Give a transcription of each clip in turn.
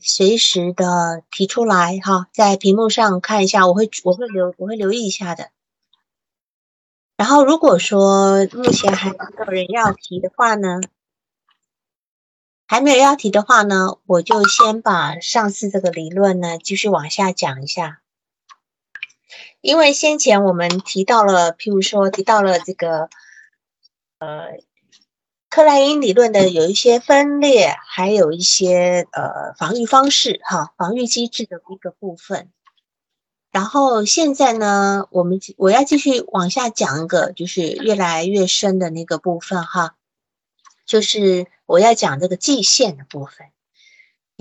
随时的提出来哈，在屏幕上看一下，我会我会留我会留意一下的。然后如果说目前还没有人要提的话呢，还没有要提的话呢，我就先把上次这个理论呢继续往下讲一下。因为先前我们提到了，譬如说提到了这个呃。克莱因理论的有一些分裂，还有一些呃防御方式哈，防御机制的一个部分。然后现在呢，我们我要继续往下讲一个，就是越来越深的那个部分哈，就是我要讲这个季线的部分，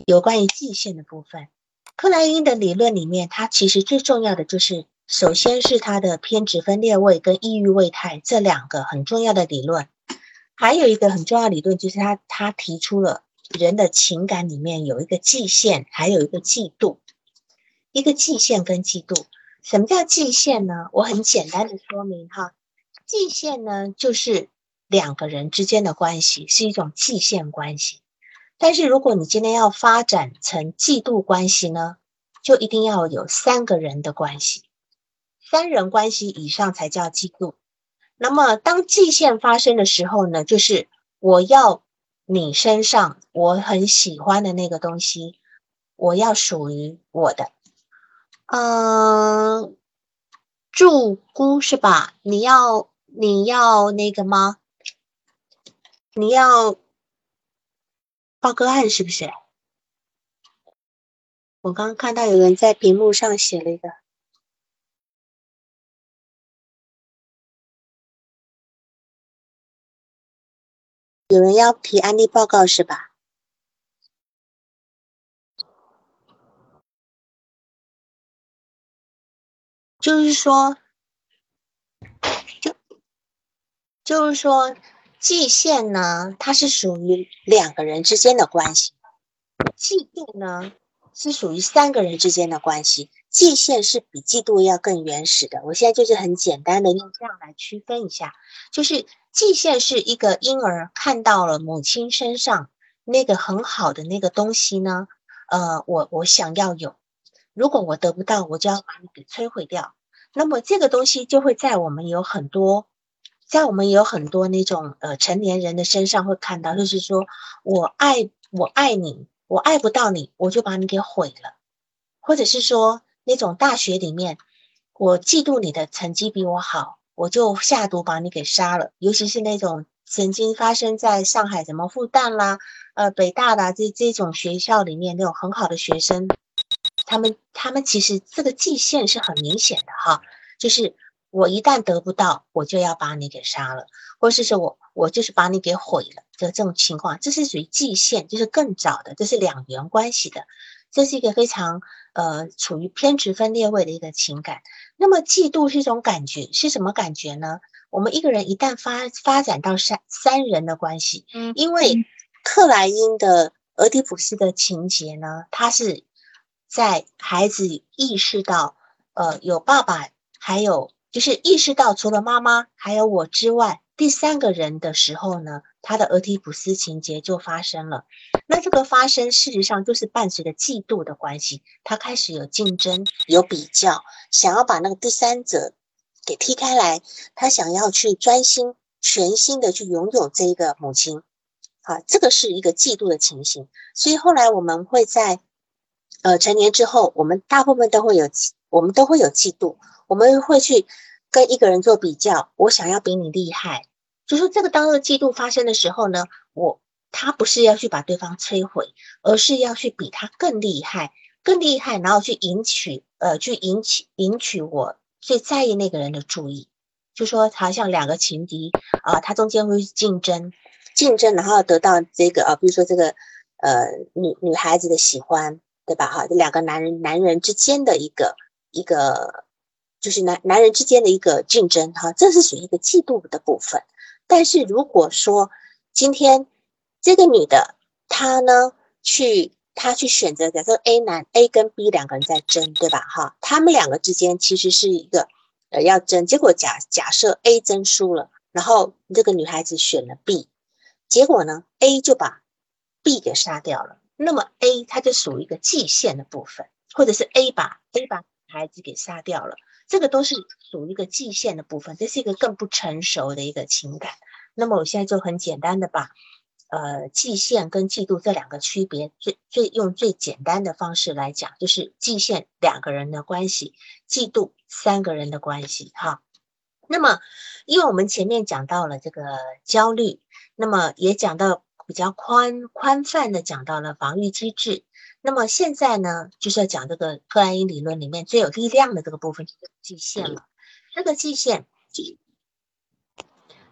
有关于季线的部分。克莱因的理论里面，它其实最重要的就是，首先是它的偏执分裂位跟抑郁位态这两个很重要的理论。还有一个很重要理论，就是他他提出了人的情感里面有一个界限，还有一个嫉妒，一个界限跟嫉妒。什么叫界限呢？我很简单的说明哈，界限呢就是两个人之间的关系是一种界限关系，但是如果你今天要发展成嫉妒关系呢，就一定要有三个人的关系，三人关系以上才叫嫉妒。那么，当界限发生的时候呢，就是我要你身上我很喜欢的那个东西，我要属于我的。嗯，祝姑是吧？你要你要那个吗？你要报个案是不是？我刚刚看到有人在屏幕上写了一个。有人要提案例报告是吧？就是说，就就是说，界限呢，它是属于两个人之间的关系；嫉妒呢，是属于三个人之间的关系。界限是比嫉妒要更原始的。我现在就是很简单的用这样来区分一下，就是。界限是一个婴儿看到了母亲身上那个很好的那个东西呢，呃，我我想要有，如果我得不到，我就要把你给摧毁掉。那么这个东西就会在我们有很多，在我们有很多那种呃成年人的身上会看到，就是说我爱我爱你，我爱不到你，我就把你给毁了，或者是说那种大学里面，我嫉妒你的成绩比我好。我就下毒把你给杀了，尤其是那种曾经发生在上海什么复旦啦、呃北大的这这种学校里面那种很好的学生，他们他们其实这个界限是很明显的哈，就是我一旦得不到，我就要把你给杀了，或是说我我就是把你给毁了的这种情况，这是属于界限，就是更早的，这是两元关系的。这是一个非常呃处于偏执分裂位的一个情感。那么嫉妒是一种感觉，是什么感觉呢？我们一个人一旦发发展到三三人的关系，嗯，因为克莱因的俄狄浦斯的情节呢，他是在孩子意识到呃有爸爸，还有就是意识到除了妈妈还有我之外。第三个人的时候呢，他的俄狄浦斯情节就发生了。那这个发生事实上就是伴随着嫉妒的关系，他开始有竞争、有比较，想要把那个第三者给踢开来，他想要去专心、全心的去拥有这一个母亲。啊，这个是一个嫉妒的情形。所以后来我们会在呃成年之后，我们大部分都会有，我们都会有嫉妒，我们会去。跟一个人做比较，我想要比你厉害，就是这个当这个嫉妒发生的时候呢，我他不是要去把对方摧毁，而是要去比他更厉害，更厉害，然后去引起呃，去引起引起我最在意那个人的注意，就说好像两个情敌啊，他中间会竞争，竞争，然后得到这个啊，比如说这个呃女女孩子的喜欢，对吧？哈，这两个男人男人之间的一个一个。就是男男人之间的一个竞争，哈，这是属于一个嫉妒的部分。但是如果说今天这个女的她呢，去她去选择，假设 A 男 A 跟 B 两个人在争，对吧？哈，他们两个之间其实是一个呃要争，结果假假设 A 争输了，然后这个女孩子选了 B，结果呢 A 就把 B 给杀掉了。那么 A 它就属于一个祭献的部分，或者是 A 把 A 把孩子给杀掉了，这个都是属于一个祭献的部分，这是一个更不成熟的一个情感。那么我现在就很简单的把呃祭献跟嫉妒这两个区别，最最用最简单的方式来讲，就是祭献两个人的关系，嫉妒三个人的关系，哈。那么，因为我们前面讲到了这个焦虑，那么也讲到比较宽宽泛的讲到了防御机制。那么现在呢，就是要讲这个克莱因理论里面最有力量的这个部分，就是季线了。这个季线，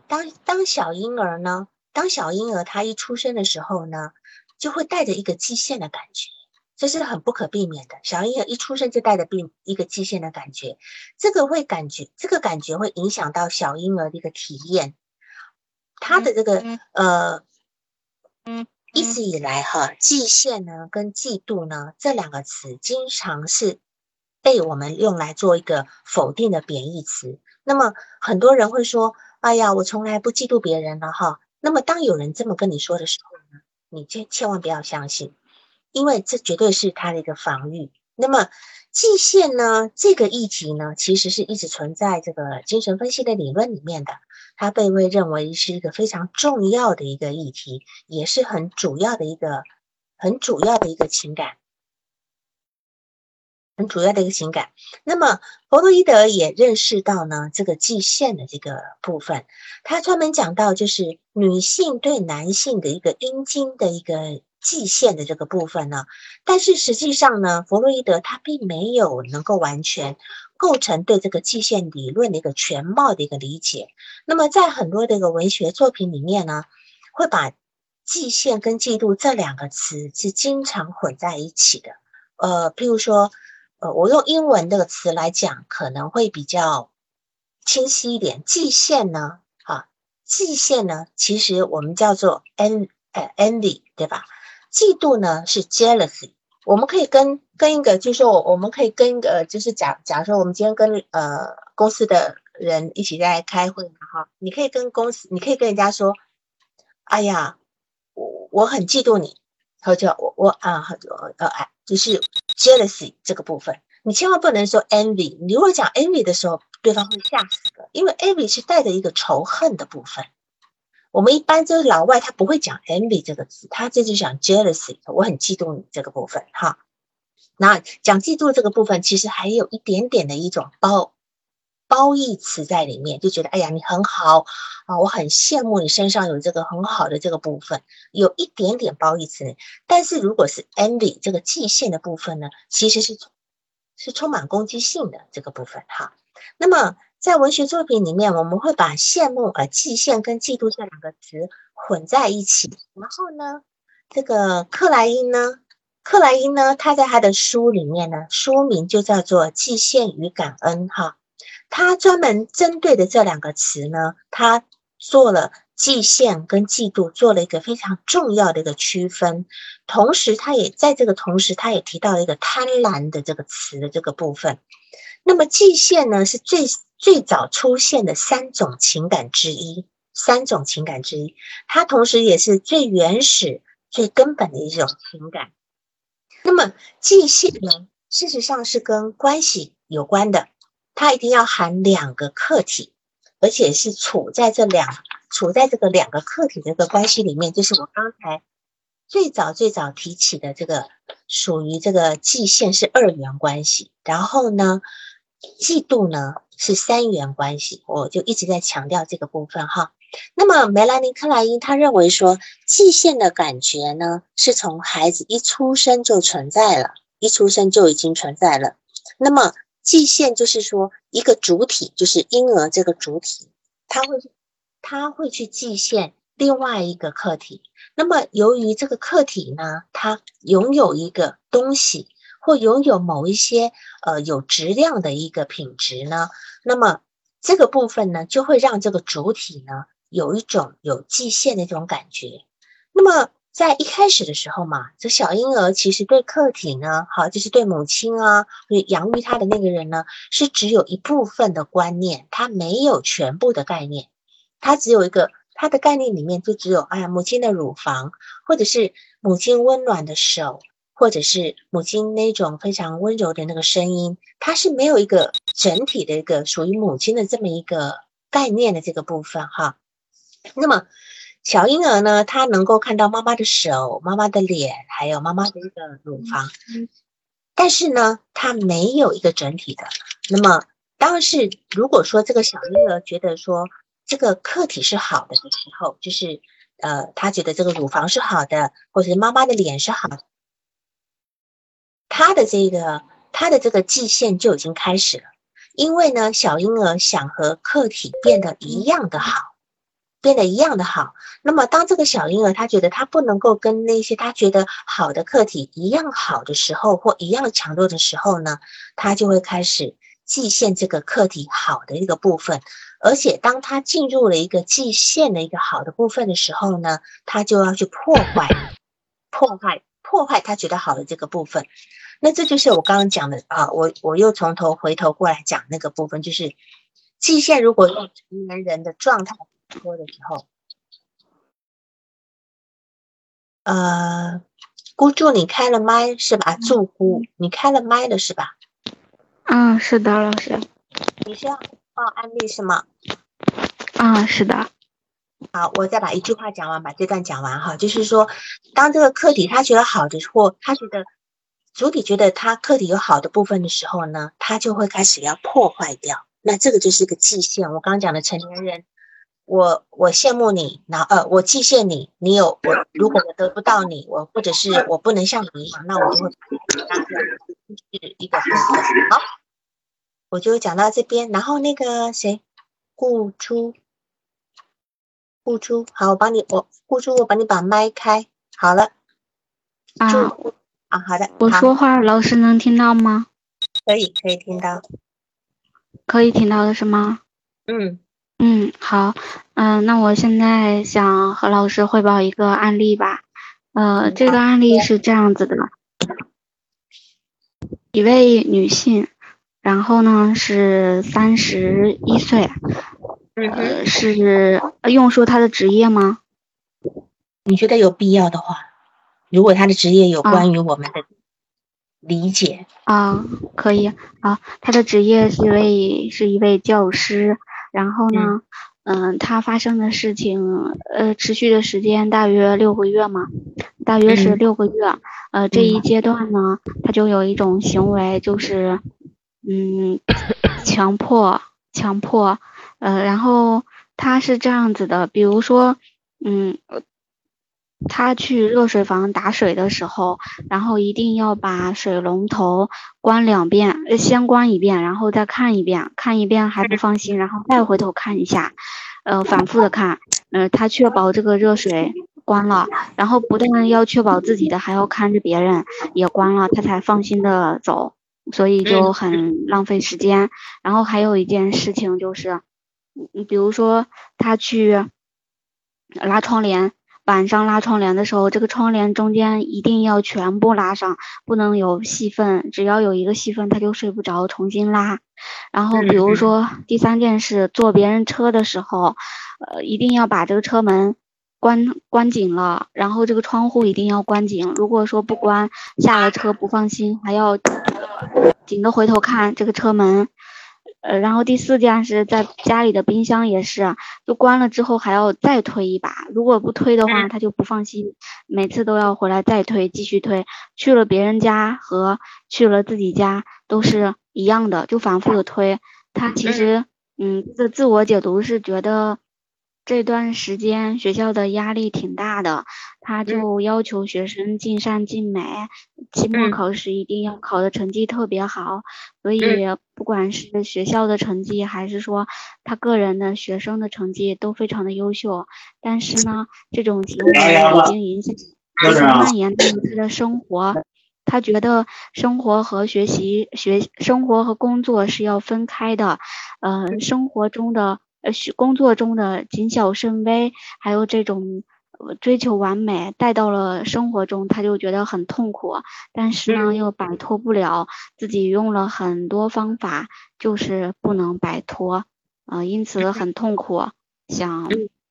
当当小婴儿呢，当小婴儿他一出生的时候呢，就会带着一个季线的感觉。这是很不可避免的。小婴儿一出生就带着病一个季线的感觉，这个会感觉，这个感觉会影响到小婴儿的一个体验。他的这个呃，嗯一直以来哈，季线呢跟嫉妒呢这两个词，经常是被我们用来做一个否定的贬义词。那么很多人会说：“哎呀，我从来不嫉妒别人了哈。”那么当有人这么跟你说的时候呢，你千千万不要相信。因为这绝对是他的一个防御。那么，季线呢？这个议题呢，其实是一直存在这个精神分析的理论里面的。它被被认为是一个非常重要的一个议题，也是很主要的一个很主要的一个情感，很主要的一个情感。那么，弗洛伊德也认识到呢，这个季线的这个部分，他专门讲到就是女性对男性的一个阴茎的一个。季线的这个部分呢，但是实际上呢，弗洛伊德他并没有能够完全构成对这个季线理论的一个全貌的一个理解。那么在很多的一个文学作品里面呢，会把季线跟嫉妒这两个词是经常混在一起的。呃，譬如说，呃，我用英文这个词来讲，可能会比较清晰一点。季羡呢，啊，季羡呢，其实我们叫做 en 呃 envy，对吧？嫉妒呢是 jealousy，我们可以跟跟一个，就是我我们可以跟一个，就是假假如说我们今天跟呃公司的人一起在开会嘛哈，你可以跟公司，你可以跟人家说，哎呀，我我很嫉妒你，或者我我啊呃哎，就是 jealousy 这个部分，你千万不能说 envy，你如果讲 envy 的时候，对方会吓死的，因为 envy 是带着一个仇恨的部分。我们一般就是老外，他不会讲 envy 这个词，他这就讲 jealousy，我很嫉妒你这个部分哈。那讲嫉妒这个部分，其实还有一点点的一种褒褒义词在里面，就觉得哎呀你很好啊，我很羡慕你身上有这个很好的这个部分，有一点点褒义词。但是如果是 envy 这个界限的部分呢，其实是是充满攻击性的这个部分哈。那么。在文学作品里面，我们会把羡慕、呃、嫉羡跟嫉妒这两个词混在一起。然后呢，这个克莱因呢，克莱因呢，他在他的书里面呢，书名就叫做《嫉羡与感恩》哈。他专门针对的这两个词呢，他做了嫉羡跟嫉妒做了一个非常重要的一个区分。同时，他也在这个同时，他也提到了一个贪婪的这个词的这个部分。那么嫉羡呢，是最最早出现的三种情感之一，三种情感之一，它同时也是最原始、最根本的一种情感。那么，界限呢，事实上是跟关系有关的，它一定要含两个客体，而且是处在这两处在这个两个客体的这个关系里面，就是我刚才最早最早提起的这个属于这个界限是二元关系，然后呢，嫉妒呢？是三元关系，我就一直在强调这个部分哈。那么梅兰妮克莱因他认为说，界限的感觉呢，是从孩子一出生就存在了，一出生就已经存在了。那么界限就是说，一个主体就是婴儿这个主体，他会他会去界限另外一个客体。那么由于这个客体呢，它拥有一个东西。或拥有某一些呃有质量的一个品质呢，那么这个部分呢，就会让这个主体呢有一种有界限的这种感觉。那么在一开始的时候嘛，这小婴儿其实对客体呢，好就是对母亲啊，对养育他的那个人呢，是只有一部分的观念，他没有全部的概念，他只有一个他的概念里面就只有哎，母亲的乳房，或者是母亲温暖的手，或者是母亲那种非常温柔的那个声音，他是没有一个整体的一个属于母亲的这么一个概念的这个部分哈。那么小婴儿呢，他能够看到妈妈的手、妈妈的脸，还有妈妈的一个乳房，但是呢，他没有一个整体的。那么当是如果说这个小婴儿觉得说这个客体是好的的时候，就是呃，他觉得这个乳房是好的，或者是妈妈的脸是好的，他的这个他的这个界限就已经开始了，因为呢，小婴儿想和客体变得一样的好。变得一样的好，那么当这个小婴儿他觉得他不能够跟那些他觉得好的客体一样好的时候，或一样强弱的时候呢，他就会开始计限这个客体好的一个部分，而且当他进入了一个计限的一个好的部分的时候呢，他就要去破坏、破坏、破坏他觉得好的这个部分。那这就是我刚刚讲的啊，我我又从头回头过来讲那个部分，就是计限如果用成年人的状态。播的时候，呃，孤注你开了麦是吧？祝孤，你开了麦了是吧？嗯，是的，老师。你是要报案例是吗？啊，是的。好，我再把一句话讲完，把这段讲完哈。就是说，当这个客体他觉得好的，或他觉得主体觉得他客体有好的部分的时候呢，他就会开始要破坏掉。那这个就是一个界限。我刚刚讲的成年人。我我羡慕你，然后呃，我既羡你，你有我，如果我得不到你，我或者是我不能像你一样，那我就会是一个好，我就讲到这边，然后那个谁，顾珠，顾珠，好，我帮你，我顾珠，我帮你把麦开，好了，啊，啊，好的，我说话老师能听到吗？可以，可以听到，可以听到的是吗？嗯。嗯，好，嗯，那我现在想和老师汇报一个案例吧。呃，这个案例是这样子的，一位女性，然后呢是三十一岁，呃，是用说她的职业吗？你觉得有必要的话，如果她的职业有关于我们的理解啊，可以啊，她的职业是一位是一位教师。然后呢，嗯，他发生的事情，呃，持续的时间大约六个月嘛，大约是六个月。呃，这一阶段呢，他就有一种行为，就是，嗯，强迫，强迫，呃，然后他是这样子的，比如说，嗯。他去热水房打水的时候，然后一定要把水龙头关两遍，先关一遍，然后再看一遍，看一遍还不放心，然后再回头看一下，呃，反复的看，呃，他确保这个热水关了，然后不但要确保自己的，还要看着别人也关了，他才放心的走，所以就很浪费时间。然后还有一件事情就是，你比如说他去拉窗帘。晚上拉窗帘的时候，这个窗帘中间一定要全部拉上，不能有细缝。只要有一个细缝，他就睡不着，重新拉。然后，比如说第三件事，坐别人车的时候，呃，一定要把这个车门关关紧了，然后这个窗户一定要关紧。如果说不关，下了车不放心，还要紧的回头看这个车门。呃，然后第四件是在家里的冰箱也是，就关了之后还要再推一把，如果不推的话，他就不放心，每次都要回来再推，继续推。去了别人家和去了自己家都是一样的，就反复的推。他其实，嗯，的自我解读是觉得。这段时间学校的压力挺大的，他就要求学生尽善尽美，期末考试一定要考的成绩特别好。所以不管是学校的成绩，还是说他个人的学生的成绩都非常的优秀。但是呢，这种行为已经影响，已经蔓延到他的生活。他觉得生活和学习、学生活和工作是要分开的。呃，生活中的。呃，工作中的谨小慎微，还有这种追求完美带到了生活中，他就觉得很痛苦。但是呢，又摆脱不了，自己用了很多方法，就是不能摆脱，呃，因此很痛苦，想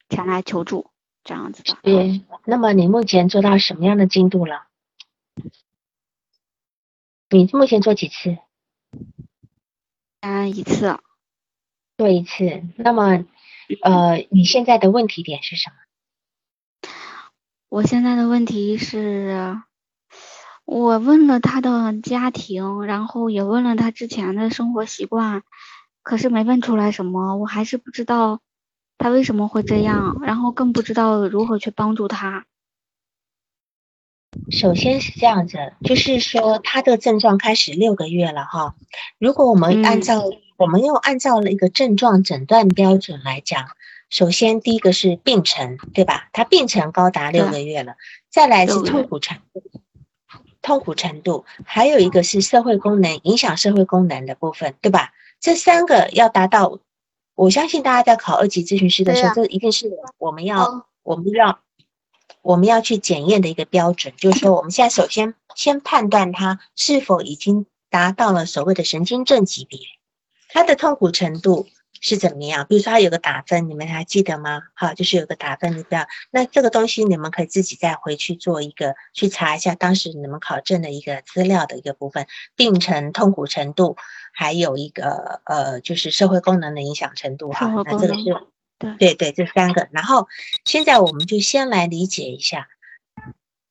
前来求助，这样子的。对，那么你目前做到什么样的进度了？你目前做几次？嗯，一次。做一次。那么，呃，你现在的问题点是什么？我现在的问题是，我问了他的家庭，然后也问了他之前的生活习惯，可是没问出来什么，我还是不知道他为什么会这样，然后更不知道如何去帮助他。首先是这样子，就是说他的症状开始六个月了哈。如果我们按照我们又按照了一个症状诊断标准来讲。首先，第一个是病程，对吧？它病程高达六个月了。再来是痛苦程度，痛苦程度，还有一个是社会功能影响社会功能的部分，对吧？这三个要达到，我相信大家在考二级咨询师的时候，这一定是我们要我们要我们要去检验的一个标准。就是说，我们现在首先先判断他是否已经达到了所谓的神经症级别，他的痛苦程度。是怎么样？比如说，它有个打分，你们还记得吗？好，就是有个打分的标。那这个东西你们可以自己再回去做一个去查一下，当时你们考证的一个资料的一个部分，病程、痛苦程度，还有一个呃，就是社会功能的影响程度。哈，那这个是对对对，这三个。然后现在我们就先来理解一下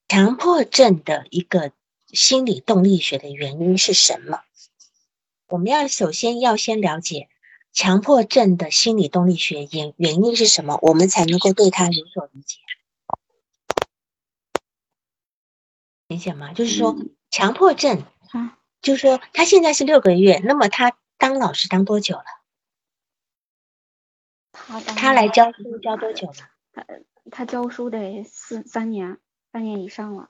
强迫症的一个心理动力学的原因是什么。我们要首先要先了解。强迫症的心理动力学原原因是什么？我们才能够对他有所理解，理解吗？就是说，强迫症，就是说他现在是六个月，那么他当老师当多久了？他他来教书教多久了？他他教书得四三年，三年以上了。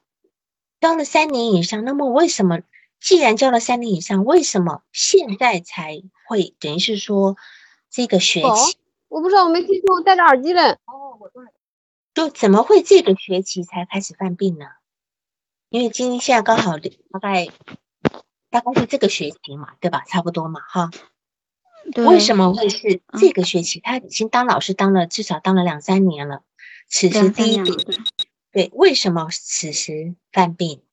教了三年以上，那么为什么？既然教了三年以上，为什么现在才会等于是说这个学期？我不知道，我没听清，我戴着耳机嘞。哦，我对。就怎么会这个学期才开始犯病呢？因为今天现在刚好大概大概是这个学期嘛，对吧？差不多嘛，哈。为什么会是这个学期？他已经当老师当了至少当了两三年了。此时第一点，对，为什么此时犯病？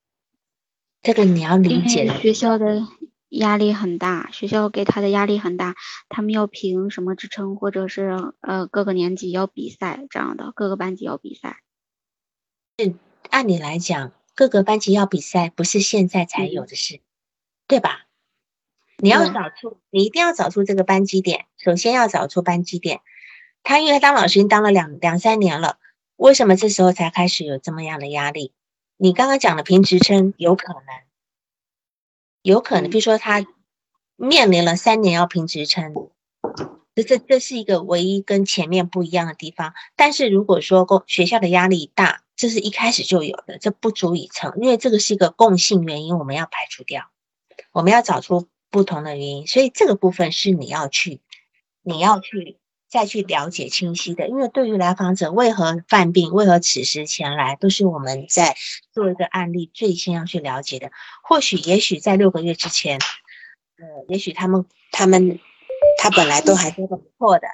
这个你要理解，学校的压力很大，学校给他的压力很大，他们要评什么职称，或者是呃各个年级要比赛这样的，各个班级要比赛。嗯按理来讲，各个班级要比赛不是现在才有的事，对吧？你要找出，你一定要找出这个班级点，首先要找出班级点。他因为当老师已经当了两两三年了，为什么这时候才开始有这么样的压力？你刚刚讲的评职称有可能，有可能，比如说他面临了三年要评职称，这这这是一个唯一跟前面不一样的地方。但是如果说公学校的压力大，这是一开始就有的，这不足以成，因为这个是一个共性原因，我们要排除掉，我们要找出不同的原因，所以这个部分是你要去，你要去。再去了解清晰的，因为对于来访者为何犯病，为何此时前来，都是我们在做一个案例最先要去了解的。或许，也许在六个月之前，呃，也许他们他们他本来都还做的不错的，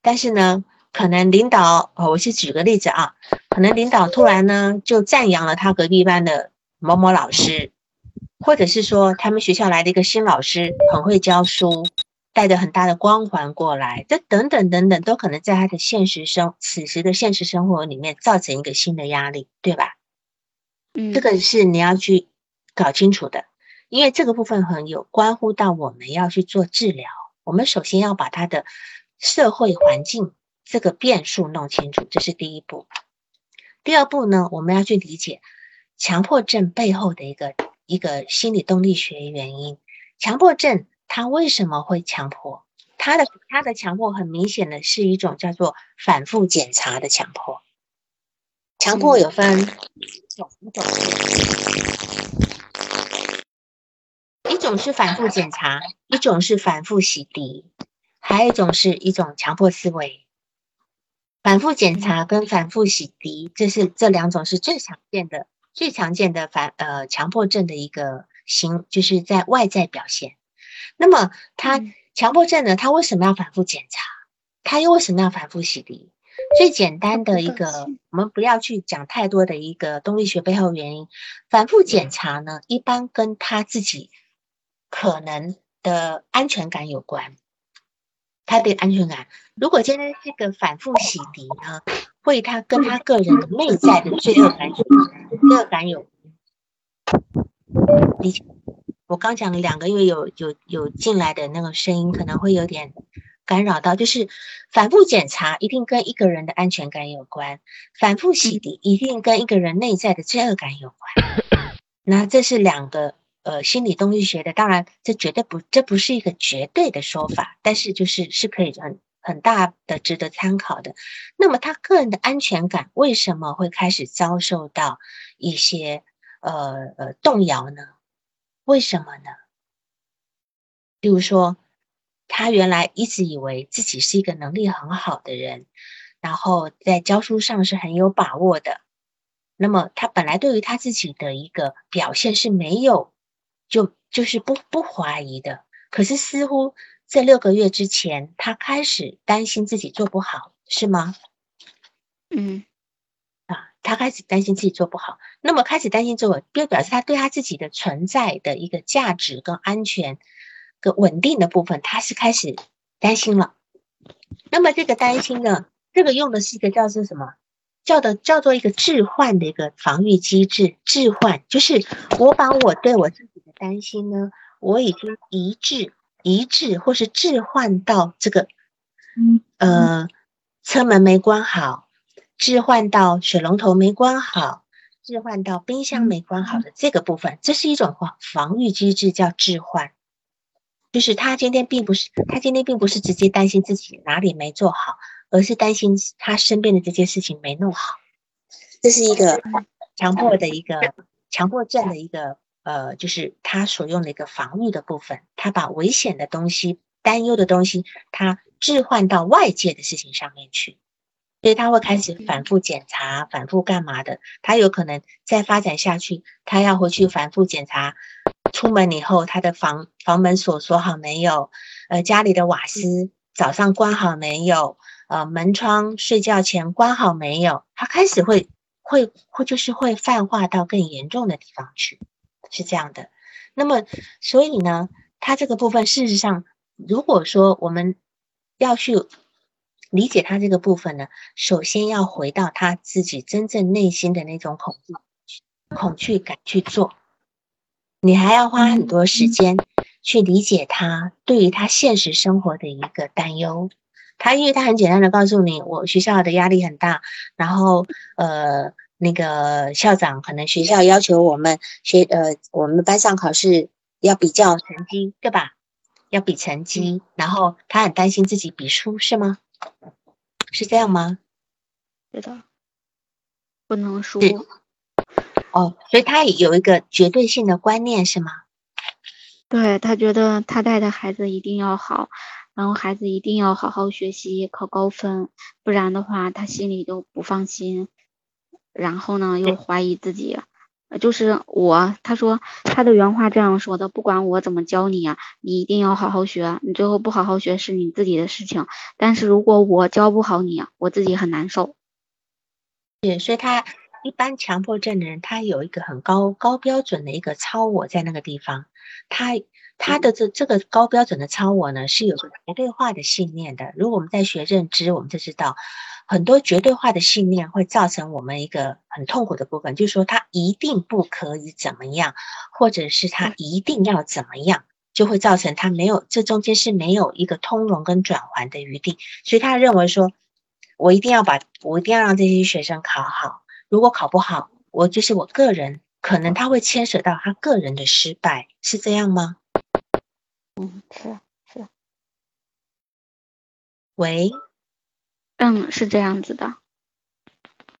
但是呢，可能领导，我是举个例子啊，可能领导突然呢就赞扬了他隔壁班的某某老师，或者是说他们学校来的一个新老师很会教书。带着很大的光环过来，这等等等等，都可能在他的现实生此时的现实生活里面造成一个新的压力，对吧？嗯，这个是你要去搞清楚的，因为这个部分很有关乎到我们要去做治疗。我们首先要把他的社会环境这个变数弄清楚，这是第一步。第二步呢，我们要去理解强迫症背后的一个一个心理动力学原因，强迫症。他为什么会强迫？他的他的强迫很明显的是一种叫做反复检查的强迫。强迫有分一种一种，一种是反复检查，一种是反复洗涤，还有一种是一种强迫思维。反复检查跟反复洗涤，这是这两种是最常见的、最常见的反呃强迫症的一个形，就是在外在表现。那么他强迫症呢？他为什么要反复检查？他又为什么要反复洗涤？最简单的一个，我们不要去讲太多的一个动力学背后原因。反复检查呢，一般跟他自己可能的安全感有关。他的安全感，如果今天这个反复洗涤呢，会他跟他个人的内在的罪恶感、罪恶感有。理解？我刚讲了两个，因为有有有进来的那个声音，可能会有点。干扰到就是反复检查，一定跟一个人的安全感有关；反复洗涤，一定跟一个人内在的罪恶感有关。那这是两个呃心理动力学的，当然这绝对不，这不是一个绝对的说法，但是就是是可以很很大的值得参考的。那么他个人的安全感为什么会开始遭受到一些呃呃动摇呢？为什么呢？比如说。他原来一直以为自己是一个能力很好的人，然后在教书上是很有把握的。那么他本来对于他自己的一个表现是没有，就就是不不怀疑的。可是似乎这六个月之前，他开始担心自己做不好，是吗？嗯，他开始担心自己做不好。那么开始担心之后，就表示他对他自己的存在的一个价值跟安全。跟稳定的部分，他是开始担心了。那么这个担心呢，这个用的是一个叫做什么？叫的叫做一个置换的一个防御机制。置换就是我把我对我自己的担心呢，我已经移置、移置或是置换到这个，呃，车门没关好，置换到水龙头没关好，置换到冰箱没关好的这个部分，这是一种防防御机制，叫置换。就是他今天并不是，他今天并不是直接担心自己哪里没做好，而是担心他身边的这件事情没弄好。这是一个强迫的一个强迫症的一个呃，就是他所用的一个防御的部分。他把危险的东西、担忧的东西，他置换到外界的事情上面去，所以他会开始反复检查、反复干嘛的。他有可能再发展下去，他要回去反复检查。出门以后，他的房房门锁锁好没有？呃，家里的瓦斯早上关好没有？呃，门窗睡觉前关好没有？他开始会会会就是会泛化到更严重的地方去，是这样的。那么，所以呢，他这个部分事实上，如果说我们要去理解他这个部分呢，首先要回到他自己真正内心的那种恐惧恐惧感去做。你还要花很多时间去理解他对于他现实生活的一个担忧。他因为他很简单的告诉你，我学校的压力很大，然后呃那个校长可能学校要求我们学呃我们班上考试要比较成绩，对吧？要比成绩，然后他很担心自己比输，是吗？是这样吗？是的，不能输。哦，所以他有一个绝对性的观念是吗？对他觉得他带的孩子一定要好，然后孩子一定要好好学习，考高分，不然的话他心里就不放心。然后呢，又怀疑自己，就是我，他说他的原话这样说的：不管我怎么教你啊，你一定要好好学，你最后不好好学是你自己的事情。但是如果我教不好你，我自己很难受。对，所以他。一般强迫症的人，他有一个很高高标准的一个超我在那个地方，他他的这这个高标准的超我呢，是有个绝对化的信念的。如果我们在学认知，我们就知道很多绝对化的信念会造成我们一个很痛苦的部分，就是说他一定不可以怎么样，或者是他一定要怎么样，就会造成他没有这中间是没有一个通融跟转环的余地。所以他认为说，我一定要把我一定要让这些学生考好。如果考不好，我就是我个人，可能他会牵扯到他个人的失败，是这样吗？嗯，是是。喂，嗯，是这样子的。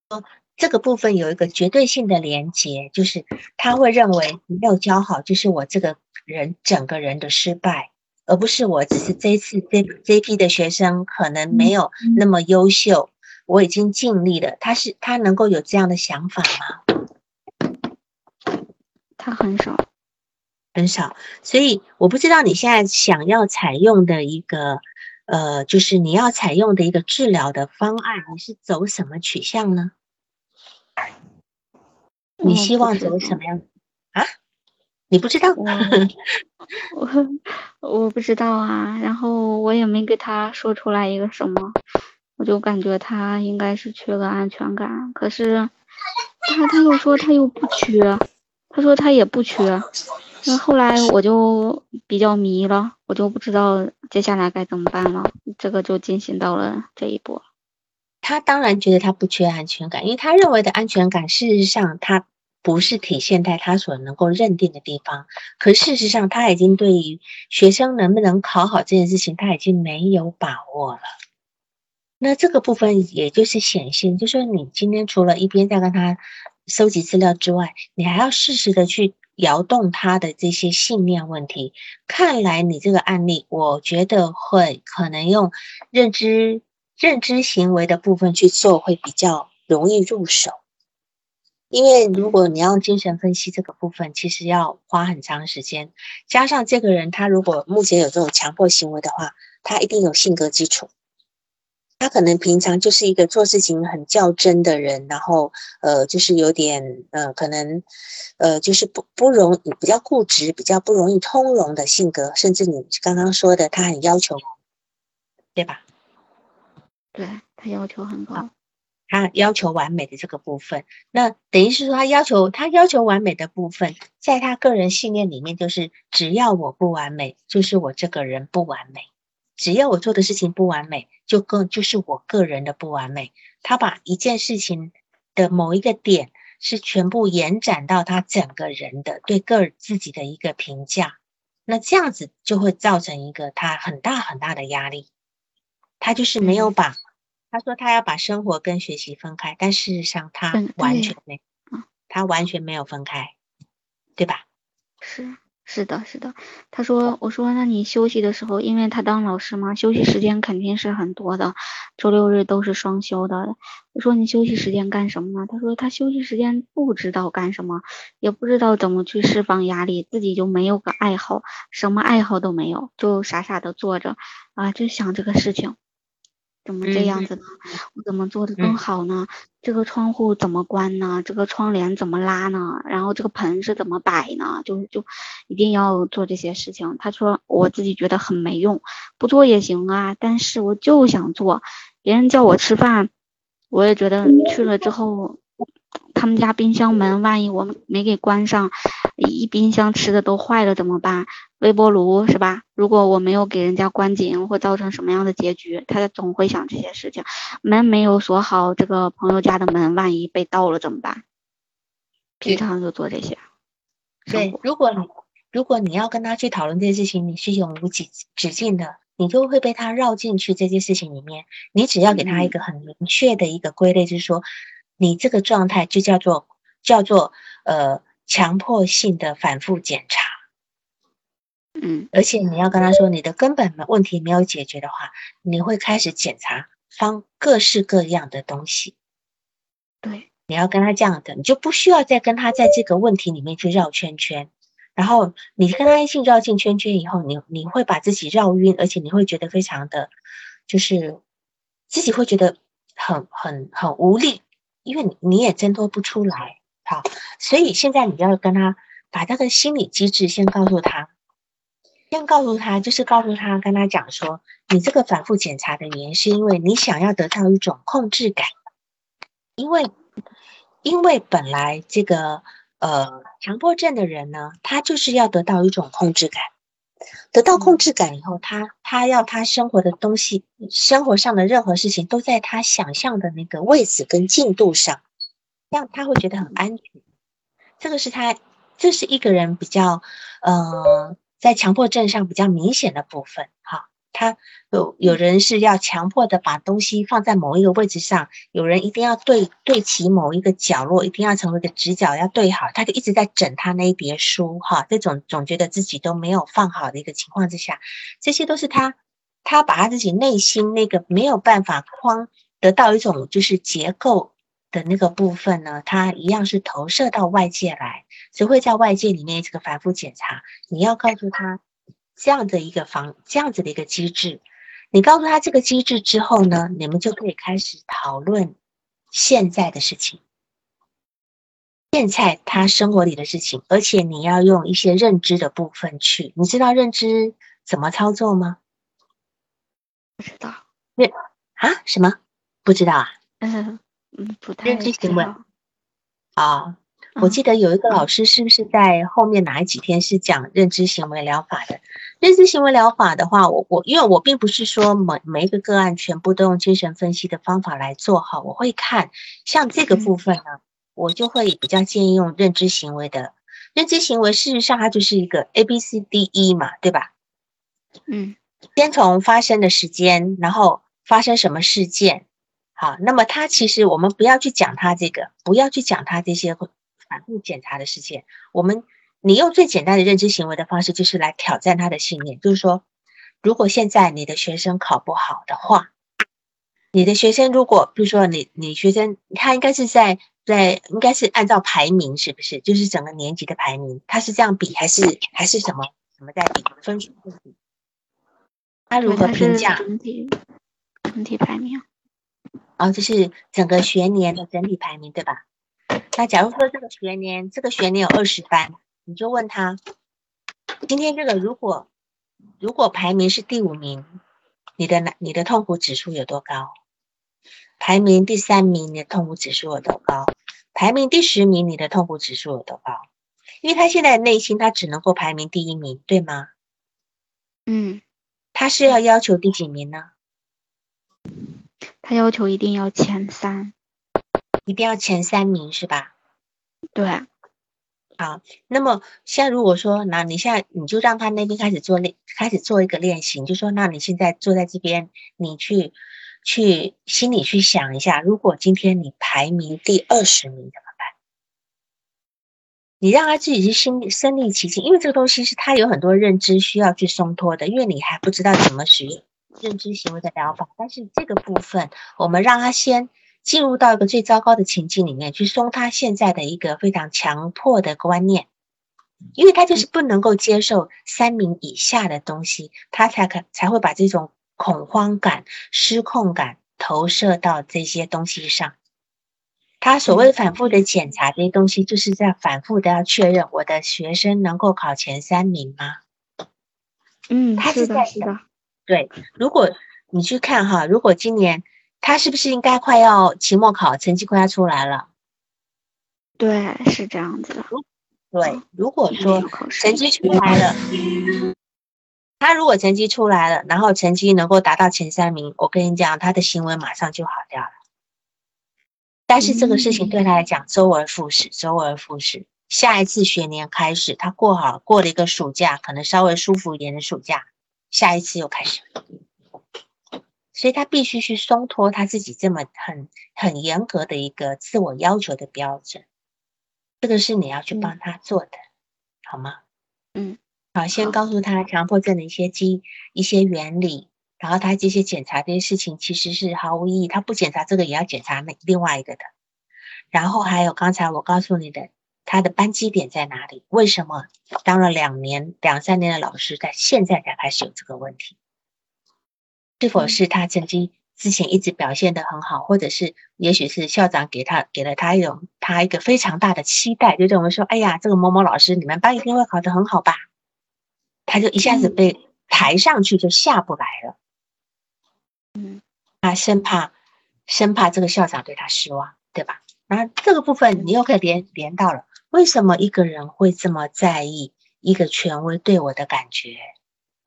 哦，这个部分有一个绝对性的连接，就是他会认为没有教好，就是我这个人整个人的失败，而不是我只是这一次这这批的学生可能没有那么优秀。我已经尽力了，他是他能够有这样的想法吗？他很少，很少，所以我不知道你现在想要采用的一个呃，就是你要采用的一个治疗的方案，你是走什么取向呢？你希望走什么样啊？你不知道？我我不知道啊，然后我也没给他说出来一个什么，我就感觉他应该是缺个安全感，可是他他又说他又不缺，他说他也不缺，那后来我就比较迷了，我就不知道接下来该怎么办了，这个就进行到了这一步。他当然觉得他不缺安全感，因为他认为的安全感，事实上他。不是体现在他所能够认定的地方，可事实上他已经对于学生能不能考好这件事情，他已经没有把握了。那这个部分也就是显现，就说你今天除了一边在跟他收集资料之外，你还要适时的去摇动他的这些信念问题。看来你这个案例，我觉得会可能用认知认知行为的部分去做，会比较容易入手。因为如果你要精神分析这个部分，其实要花很长时间。加上这个人，他如果目前有这种强迫行为的话，他一定有性格基础。他可能平常就是一个做事情很较真的人，然后呃，就是有点呃，可能呃，就是不不容比较固执，比较不容易通融的性格。甚至你刚刚说的，他很要求，对吧？对他要求很高。他要求完美的这个部分，那等于是说他要求他要求完美的部分，在他个人信念里面，就是只要我不完美，就是我这个人不完美；只要我做的事情不完美，就更就是我个人的不完美。他把一件事情的某一个点，是全部延展到他整个人的对个自己的一个评价，那这样子就会造成一个他很大很大的压力。他就是没有把。他说他要把生活跟学习分开，但事实上他完全没，他完全没有分开，对吧？是是的，是的。他说，我说那你休息的时候，因为他当老师嘛，休息时间肯定是很多的，周六日都是双休的。我说你休息时间干什么呢？他说他休息时间不知道干什么，也不知道怎么去释放压力，自己就没有个爱好，什么爱好都没有，就傻傻的坐着啊，就想这个事情。怎么这样子呢？我怎么做的更好呢？这个窗户怎么关呢？这个窗帘怎么拉呢？然后这个盆是怎么摆呢？就就一定要做这些事情。他说我自己觉得很没用，不做也行啊，但是我就想做。别人叫我吃饭，我也觉得去了之后。他们家冰箱门，万一我没给关上，一冰箱吃的都坏了怎么办？微波炉是吧？如果我没有给人家关紧，会造成什么样的结局？他总会想这些事情。门没有锁好，这个朋友家的门，万一被盗了怎么办？平常就做这些。对，如果你如果你要跟他去讨论这件事情，你是永无止止境的，你就会被他绕进去这件事情里面。你只要给他一个很明确的一个归类，就是说。你这个状态就叫做叫做呃强迫性的反复检查，嗯，而且你要跟他说你的根本问题没有解决的话，你会开始检查方各式各样的东西。对，你要跟他这样的，你就不需要再跟他在这个问题里面去绕圈圈。然后你跟他一起绕进圈圈以后，你你会把自己绕晕，而且你会觉得非常的，就是自己会觉得很很很无力。因为你你也挣脱不出来，好，所以现在你要跟他把这个心理机制先告诉他，先告诉他，就是告诉他，跟他讲说，你这个反复检查的原因是因为你想要得到一种控制感，因为因为本来这个呃强迫症的人呢，他就是要得到一种控制感。得到控制感以后，他他要他生活的东西，生活上的任何事情都在他想象的那个位置跟进度上，这样他会觉得很安全。这个是他，这是一个人比较，呃，在强迫症上比较明显的部分，哈。他有有人是要强迫的把东西放在某一个位置上，有人一定要对对齐某一个角落，一定要成为一个直角要对好，他就一直在整他那一叠书哈，这种总觉得自己都没有放好的一个情况之下，这些都是他他把他自己内心那个没有办法框得到一种就是结构的那个部分呢，他一样是投射到外界来，只会在外界里面这个反复检查，你要告诉他。这样的一个方，这样子的一个机制，你告诉他这个机制之后呢，你们就可以开始讨论现在的事情，现在他生活里的事情，而且你要用一些认知的部分去，你知道认知怎么操作吗？不知道。认啊？什么？不知道啊？嗯嗯，不太认知行为道啊。我记得得有一个老师，是不是在后面哪几天是讲认知行为疗法的？认知行为疗法的话，我我因为我并不是说每每一个个案全部都用精神分析的方法来做哈，我会看像这个部分呢，我就会比较建议用认知行为的。认知行为事实上它就是一个 A B C D E 嘛，对吧？嗯先从发生的时间，然后发生什么事件，好，那么它其实我们不要去讲它这个，不要去讲它这些反复检查的事件。我们你用最简单的认知行为的方式，就是来挑战他的信念，就是说，如果现在你的学生考不好的话，你的学生如果比如说你你学生他应该是在在应该是按照排名是不是？就是整个年级的排名，他是这样比还是还是什么什么在比分数在比？他如何评价？整体整体排名。哦，就是整个学年的整体排名，对吧？那假如说这个学年，这个学年有二十班，你就问他，今天这个如果如果排名是第五名，你的难你的痛苦指数有多高？排名第三名，你的痛苦指数有多高？排名第十名，你的痛苦指数有多高？因为他现在内心他只能够排名第一名，对吗？嗯，他是要要求第几名呢？他要求一定要前三。一定要前三名是吧？对，那么现在如果说，那你现在你就让他那边开始做练，开始做一个练习，你就说，那你现在坐在这边，你去去心里去想一下，如果今天你排名第二十名怎么办？你让他自己去心里身临其境，因为这个东西是他有很多认知需要去松脱的，因为你还不知道怎么使用认知行为的疗法，但是这个部分我们让他先。进入到一个最糟糕的情境里面去松他现在的一个非常强迫的观念，因为他就是不能够接受三名以下的东西，他才可才会把这种恐慌感、失控感投射到这些东西上。他所谓反复的检查这些东西，就是在反复的要确认我的学生能够考前三名吗？嗯，他是在是的，是的，对，如果你去看哈，如果今年他是不是应该快要期末考，成绩快要出来了？对，是这样子的。对，如果说成绩出来了，他如果成绩出来了，然后成绩能够达到前三名，我跟你讲，他的行为马上就好掉了。但是这个事情对他来讲周而复始，周而复始。下一次学年开始，他过好过了一个暑假，可能稍微舒服一点的暑假，下一次又开始了。所以他必须去松脱他自己这么很很严格的一个自我要求的标准，这个是你要去帮他做的，好吗？嗯，好，先告诉他强迫症的一些基一些原理，然后他这些检查这些事情其实是毫无意义，他不检查这个也要检查那另外一个的。然后还有刚才我告诉你的，他的扳机点在哪里？为什么当了两年、两三年的老师，在现在才开始有这个问题？是否嗯是他曾经之前一直表现的很好，或者是也许是校长给他给了他一种他一个非常大的期待，就认为说，哎呀，这个某某老师，你们班一定会考得很好吧？他就一下子嗯被抬上去，就下不来了。嗯，他生怕生怕这个校长对他失望，对吧？然后这个部分你又可以连连到了，为什么一个人会这么在意一个权威对我的感觉？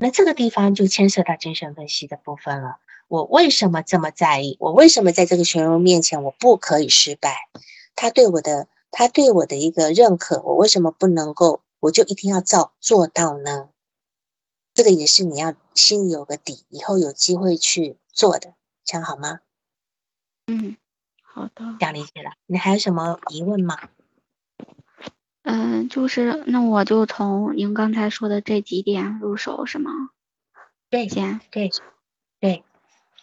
那这个地方就牵涉到精神分析的部分了。我为什么这么在意？我为什么在这个权威面前我不可以失败？他对我的他对我的一个认可，我为什么不能够？我就一定要照做到呢？这个也是你要心里有个底，以后有机会去做的，这样好吗？嗯，好的。这样理解了。你还有什么疑问吗？嗯，就是那我就从您刚才说的这几点入手是吗？对先，对对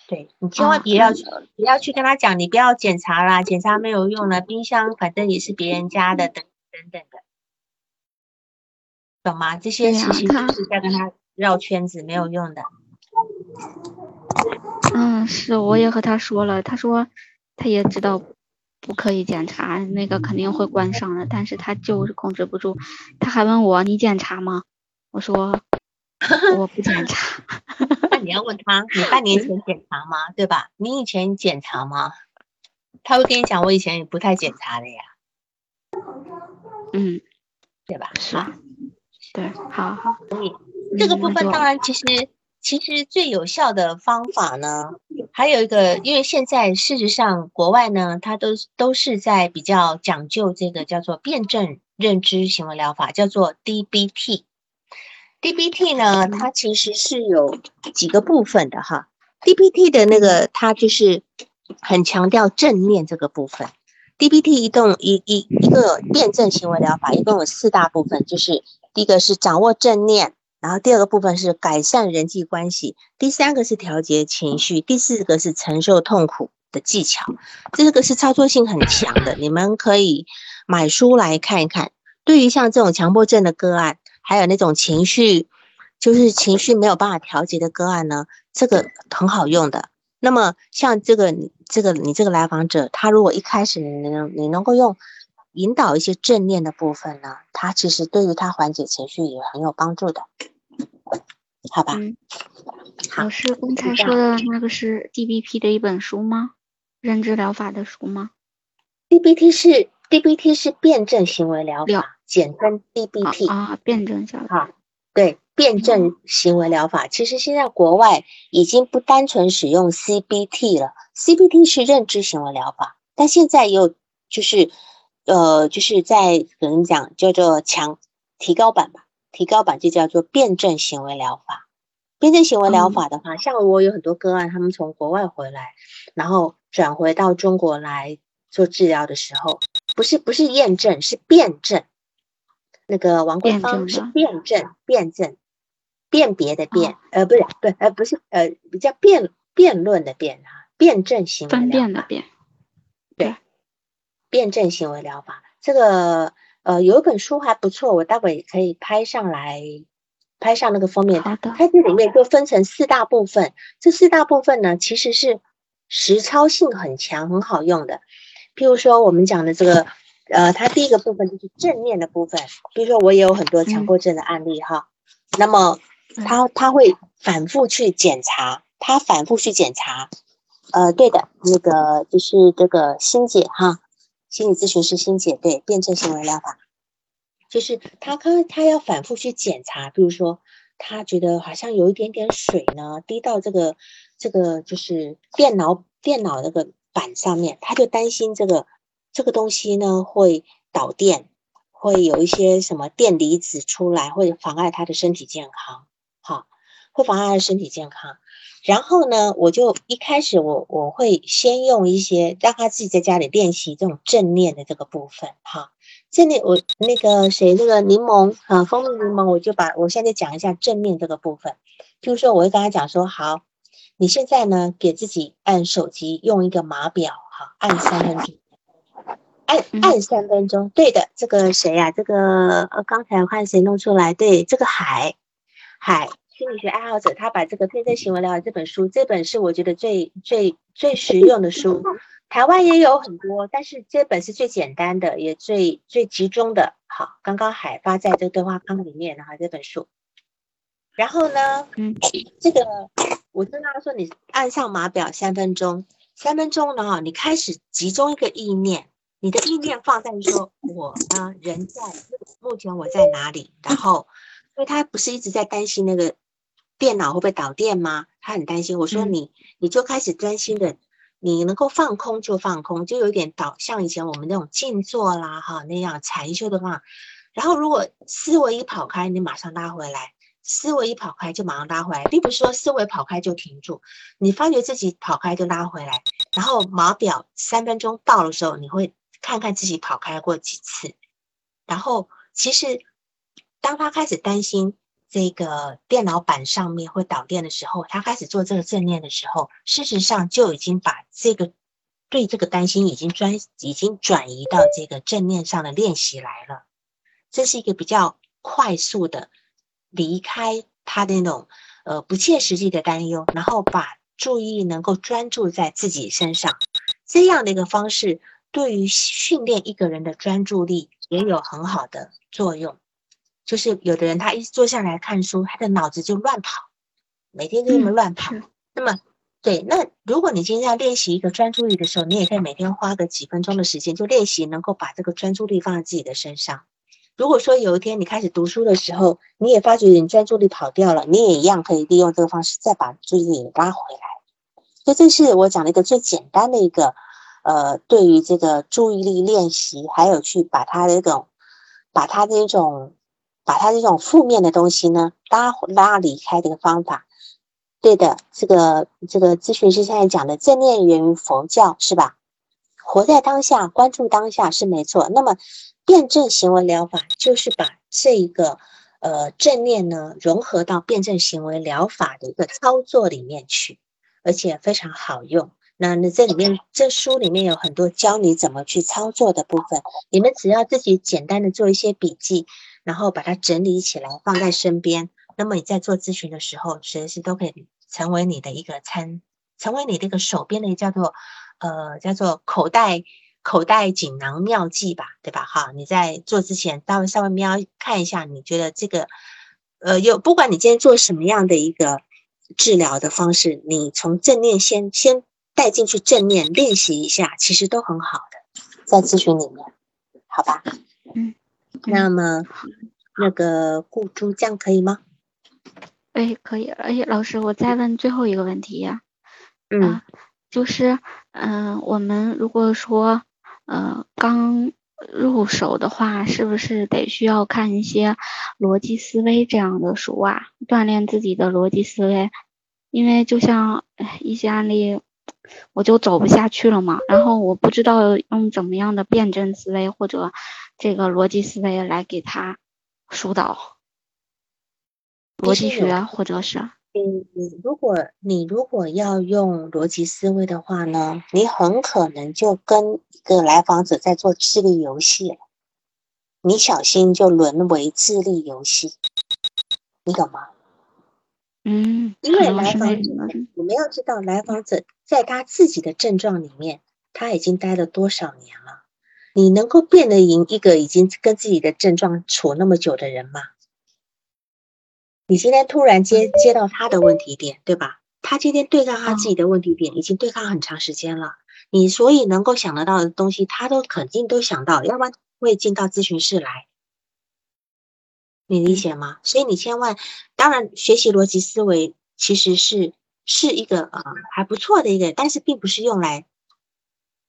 对，你千万啊不要那去、不要去跟他讲，你不要检查啦，检查没有用了，冰箱反正也是别人家的，等等等的，懂吗？这些对呀其实他就是在跟他绕圈子，没有用的。嗯，是，我也和他说了，他说他也知道不可以检查，那个肯定会关上的，但是他就是控制不住。他还问我你检查吗？我说 我不检查。那 你要问他，你半年前检查吗？对吧？你以前检查吗？他会跟你讲，我以前也不太检查的呀。嗯，对吧？是，对，好好。所以这个部分当然其实。其实最有效的方法呢，还有一个，因为现在事实上国外呢，它都都是在比较讲究这个叫做辩证认知行为疗法，叫做 DBT。DBT 呢，它其实是有几个部分的哈。DBT 的那个它就是很强调正念这个部分。DBT 一共一一一个辩证行为疗法一共有四大部分，就是第一个是掌握正念。然后第二个部分是改善人际关系，第三个是调节情绪，第四个是承受痛苦的技巧。这个是操作性很强的，你们可以买书来看一看。对于像这种强迫症的个案，还有那种情绪就是情绪没有办法调节的个案呢，这个很好用的。那么像这个这个你这个来访者，他如果一开始你能你能够用引导一些正念的部分呢，它其实对于他缓解情绪也很有帮助的。好吧，老师刚才说的那个是 DBT 的一本书吗？认知疗法的书吗？DBT 是 DBT 是辩证行为疗法，简称 DBT 啊，辩证疗法。对，辩证行为疗法，其实现在国外已经不单纯使用 CBT 了，CBT 是认知行为疗法，但现在有就是呃，就是在可能讲叫做强提高版吧。提高版就叫做辩证行为疗法。辩证行为疗法的话，像我有很多个案，他们从国外回来，然后转回到中国来做治疗的时候，不是不是验证，是辩证。那个王桂芳是辩证，辩证，辨别的辩，呃，不是，不，呃，不是，呃，比较辩辩论的辩啊，辩证行为分辨的辩，对，辩证行为疗法这个。呃，有一本书还不错，我待会可以拍上来，拍上那个封面。好的。它这里面就分成四大部分，这四大部分呢，其实是实操性很强、很好用的。譬如说，我们讲的这个，呃，它第一个部分就是正面的部分。比如说，我也有很多强迫症的案例哈，那么他他会反复去检查，他反复去检查。呃，对的，那个就是这个欣姐哈。心理咨询师欣姐对辩证行为疗法，就是他可他要反复去检查，比如说他觉得好像有一点点水呢滴到这个这个就是电脑电脑那个板上面，他就担心这个这个东西呢会导电，会有一些什么电离子出来，会妨碍他的身体健康，会妨碍他的身体健康。然后呢，我就一开始我我会先用一些让他自己在家里练习这种正念的这个部分哈。正念我那个谁那个柠檬啊，蜂蜜柠檬，我就把我现在讲一下正念这个部分。就是说，我会跟他讲说，好，你现在呢给自己按手机用一个码表哈，按三分钟，按按三分钟。对的，这个谁呀？这个呃，刚才我看谁弄出来？对，这个海海。心理学爱好者，他把这个《辩证行为疗法》这本书，这本是我觉得最最最实用的书。台湾也有很多，但是这本是最简单的，也最最集中的。好，刚刚海发在这个对话框里面然后，这本书。然后呢，嗯，这个我跟他说，你按上码表三分钟，三分钟呢，哈，你开始集中一个意念，你的意念放在说，我呢，人在目前我在哪里？然后，因为他不是一直在担心那个。电脑会不会导电吗？他很担心。我说你，你就开始专心的，你能够放空就放空，就有点导像以前我们那种静坐啦哈那样禅修的话。然后如果思维一跑开，你马上拉回来；思维一跑开就马上拉回来，并不是说思维跑开就停住。你发觉自己跑开就拉回来，然后码表三分钟到的时候，你会看看自己跑开过几次。然后其实当他开始担心。这个电脑板上面会导电的时候，他开始做这个正念的时候，事实上就已经把这个对这个担心已经专已经转移到这个正念上的练习来了。这是一个比较快速的离开他的那种呃不切实际的担忧，然后把注意能够专注在自己身上，这样的一个方式，对于训练一个人的专注力也有很好的作用。就是有的人他一坐下来看书，他的脑子就乱跑，每天都这么乱跑。那么，对，那如果你今天要练习一个专注力的时候，你也可以每天花个几分钟的时间，就练习能够把这个专注力放在自己的身上。如果说有一天你开始读书的时候，你也发觉你专注力跑掉了，你也一样可以利用这个方式再把注意力拉回来。所以这是我讲的一个最简单的一个，呃，对于这个注意力练习，还有去把它的一种，把它的一种，把它这种负面的东西呢拉拉离开这个方法。对的，这个这个咨询师现在讲的正念源于佛教是吧？活在当下，关注当下是没错。那么。辩证行为疗法就是把这一个呃正念呢融合到辩证行为疗法的一个操作里面去，而且非常好用。那那这里面这书里面有很多教你怎么去操作的部分，你们只要自己简单的做一些笔记，然后把它整理起来放在身边，那么你在做咨询的时候，随时都可以成为你的一个参，成为你这个手边的叫做呃叫做口袋。口袋锦囊妙计吧，对吧？哈，你在做之前，稍微稍微瞄看一下，你觉得这个，呃，有不管你今天做什么样的一个治疗的方式，你从正念先先带进去正念练习一下，其实都很好的，在咨询里面，好吧？嗯，那么那个顾珠这样可以吗？哎，可以。而且老师，我再问最后一个问题呀，嗯，就是嗯，我们如果说。呃，刚入手的话，是不是得需要看一些逻辑思维这样的书啊，锻炼自己的逻辑思维？因为就像一些案例，我就走不下去了嘛。然后我不知道用怎么样的辩证思维或者这个逻辑思维来给他疏导逻辑学，或者是。嗯，你如果你如果要用逻辑思维的话呢，你很可能就跟一个来访者在做智力游戏了，你小心就沦为智力游戏，你懂吗？嗯，因为来访者，我们要知道来访者在他自己的症状里面，他已经待了多少年了？你能够变得赢一个已经跟自己的症状处那么久的人吗？你今天突然接接到他的问题点，对吧？他今天对抗他自己的问题点，已经对抗很长时间了。你所以能够想得到的东西，他都肯定都想到，要不然会进到咨询室来。你理解吗？所以你千万，当然学习逻辑思维其实是是一个呃还不错的一个，但是并不是用来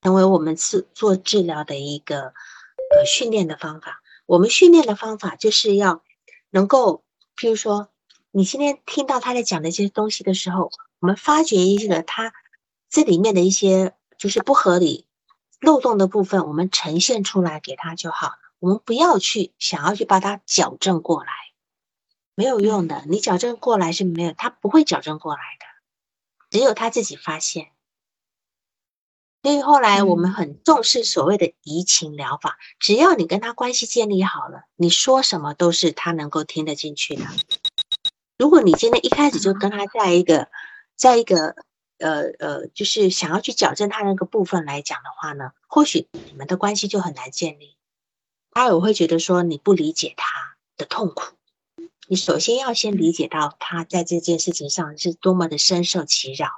成为我们治做治疗的一个呃训练的方法。我们训练的方法就是要能够。譬如说，你今天听到他在讲的一些东西的时候，我们发掘一个他这里面的一些就是不合理、漏洞的部分，我们呈现出来给他就好了。我们不要去想要去把它矫正过来，没有用的。你矫正过来是没有，他不会矫正过来的，只有他自己发现。所以后来我们很重视所谓的移情疗法，只要你跟他关系建立好了，你说什么都是他能够听得进去的。如果你今天一开始就跟他在一个，在一个呃呃，就是想要去矫正他那个部分来讲的话呢，或许你们的关系就很难建立。他也会觉得说你不理解他的痛苦。你首先要先理解到他在这件事情上是多么的深受其扰。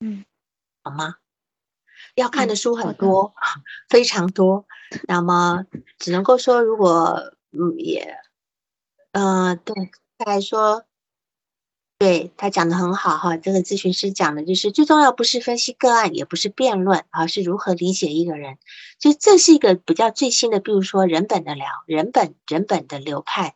嗯。好吗？要看的书很多，非常多。那么只能够说，如果嗯也，呃对，他来说，对他讲的很好哈。这个咨询师讲的就是最重要，不是分析个案，也不是辩论，而是如何理解一个人。就这是一个比较最新的，比如说人本的疗，人本人本的流派，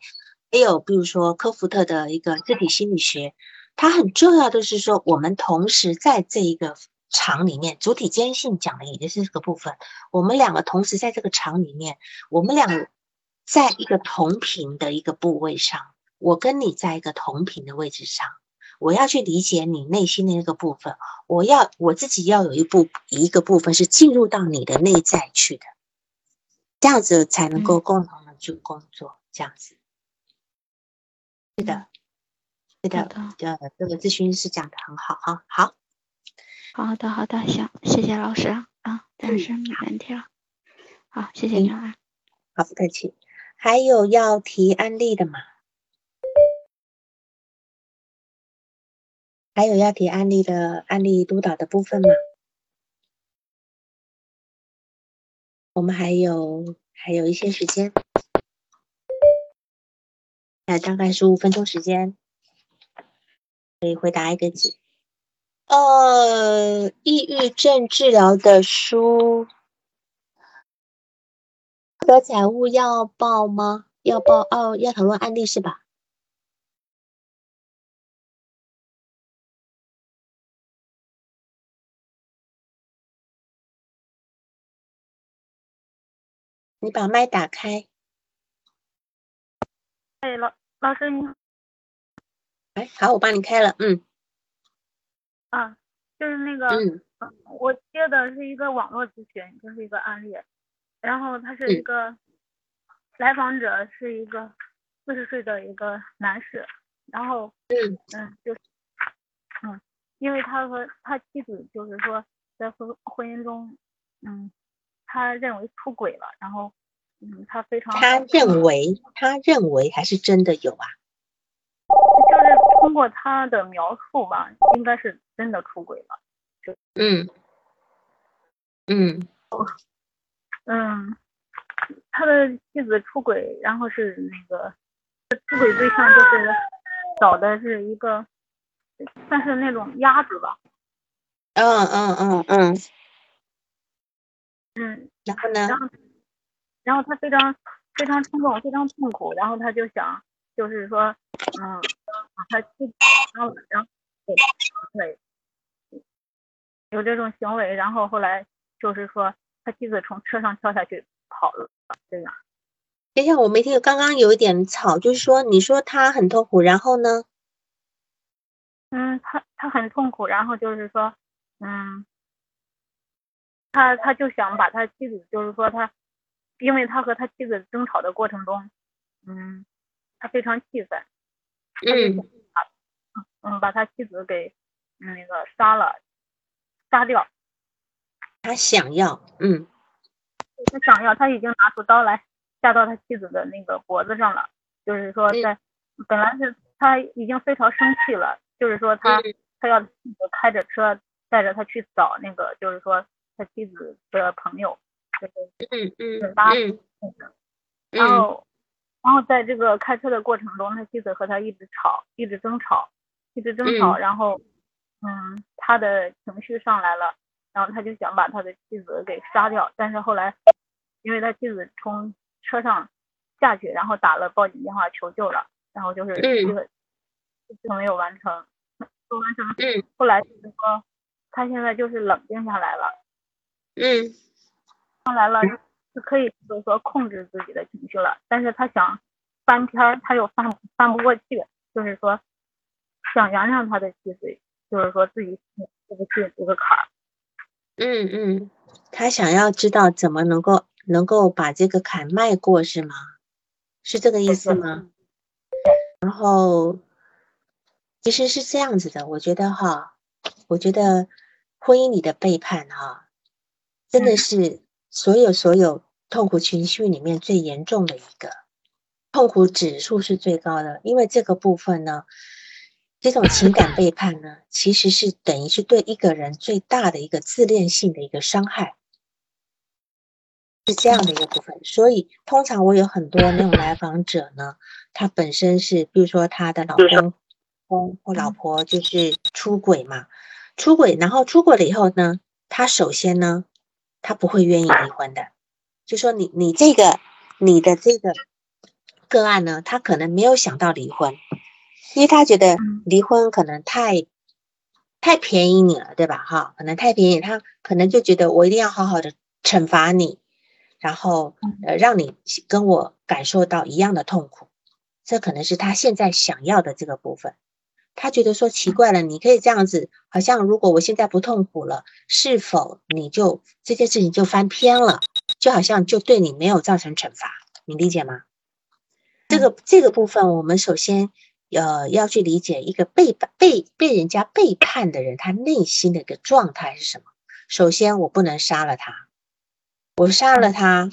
还有比如说科福特的一个自体心理学。它很重要的是说，我们同时在这一个。场里面主体坚信讲的也就是这个部分，我们两个同时在这个场里面，我们两个在一个同频的一个部位上，我跟你在一个同频的位置上，我要去理解你内心的那个部分，我要我自己要有一部一个部分是进入到你的内在去的，这样子才能够共同的去工作，这样子，是的，是的，好的，这这个咨询师讲的很好啊。好，好的，好的，行，谢谢老师啊，暂时没问题了。好，谢谢你啊。好，不客气。还有要提案例的吗？还有要提案例的案例督导的部分吗？我们还有还有一些时间，那大概十五分钟时间，可以回答一个字。呃，抑郁症治疗的书，和财务要报吗？要报哦，要讨论案例是吧？你把麦打开。哎，老老师你哎，好，我帮你开了。嗯啊，就是那个，我接的是一个网络咨询，就是一个案例，然后他是一嗯。个来访者是一个四十岁的一个男士，然后嗯。嗯就是嗯，因为他和他妻子就是说在婚婚姻中，嗯，他认为出轨了，然后嗯他非常他认为，他认为还是真的有啊？就是通过他的描述吧，应该是真的出轨了。嗯嗯嗯，他的妻子出轨，然后是那个出轨对象就是找的是一个算是那种鸭子吧，嗯嗯嗯嗯，嗯，然后呢然？后然后他非常非常冲动，非常痛苦，然后他就想就是说，嗯，把他妻子杀了，然后给对有这种行为，然后后来就是说他妻子从车上跳下去跑了，这样。等一下，我没听，刚刚有一点吵，就是说，你说他很痛苦，然后呢？嗯，他他很痛苦，然后就是说，嗯，他他就想把他妻子，就是说他，因为他和他妻子争吵的过程中，嗯，他非常气愤，嗯。把嗯把他妻子给嗯那个杀了，杀掉。他想要，嗯。他想要，他已经拿出刀来架到他妻子的那个脖子上了，就是说嗯。在本来是他已经非常生气了，就是说他嗯。他要妻子开着车带着他去找那个，就是说他妻子的朋友，就是嗯嗯拉嗯。那个，然嗯。后然后在这个开车的过程中，他妻子和他一直吵，一直争吵，一直争吵，嗯。然后嗯他的情绪上来了，然后他就想把他的妻子给杀掉，但是后来因为他妻子从车上下去，然后打了报警电话求救了，然后就是嗯。这个事情没有完成，没有完成，嗯。后来就是说他现在就是冷静下来了。嗯。上来了，是可以就是说控制自己的情绪了，但是他想翻篇儿，他又翻翻不过去，就是说想原谅他的妻子，就是说自己过不去这个坎儿。嗯嗯，他想要知道怎么能够能够把这个坎迈过，是吗？是这个意思吗？然后其实是这样子的，我觉得哈，我觉得婚姻里的背叛哈，真的嗯是所有所有痛苦情绪里面最严重的一个，痛苦指数是最高的，因为这个部分呢，这种情感背叛呢，其实是等于是对一个人最大的一个自恋性的一个伤害。是这样的一个部分，所以通常我有很多那种来访者呢，他本身是，比如说他的老公。公或老婆就是出轨嘛，出轨，然后出轨了以后呢，他首先呢，他不会愿意离婚的，就说你你这个你的这个个案呢，他可能没有想到离婚，因为他觉得离婚可能太太便宜你了，对吧？哈，可能太便宜，他可能就觉得我一定要好好的惩罚你。然后呃，让你跟我感受到一样的痛苦，这可能是他现在想要的这个部分。他觉得说奇怪了，你可以这样子，好像如果我现在不痛苦了，是否你就这件事情就翻篇了？就好像就对你没有造成惩罚，你理解吗？这个这个部分，我们首先呃要去理解一个背叛被被人家背叛的人，他内心的一个状态是什么。首先，我不能杀了他，我杀了他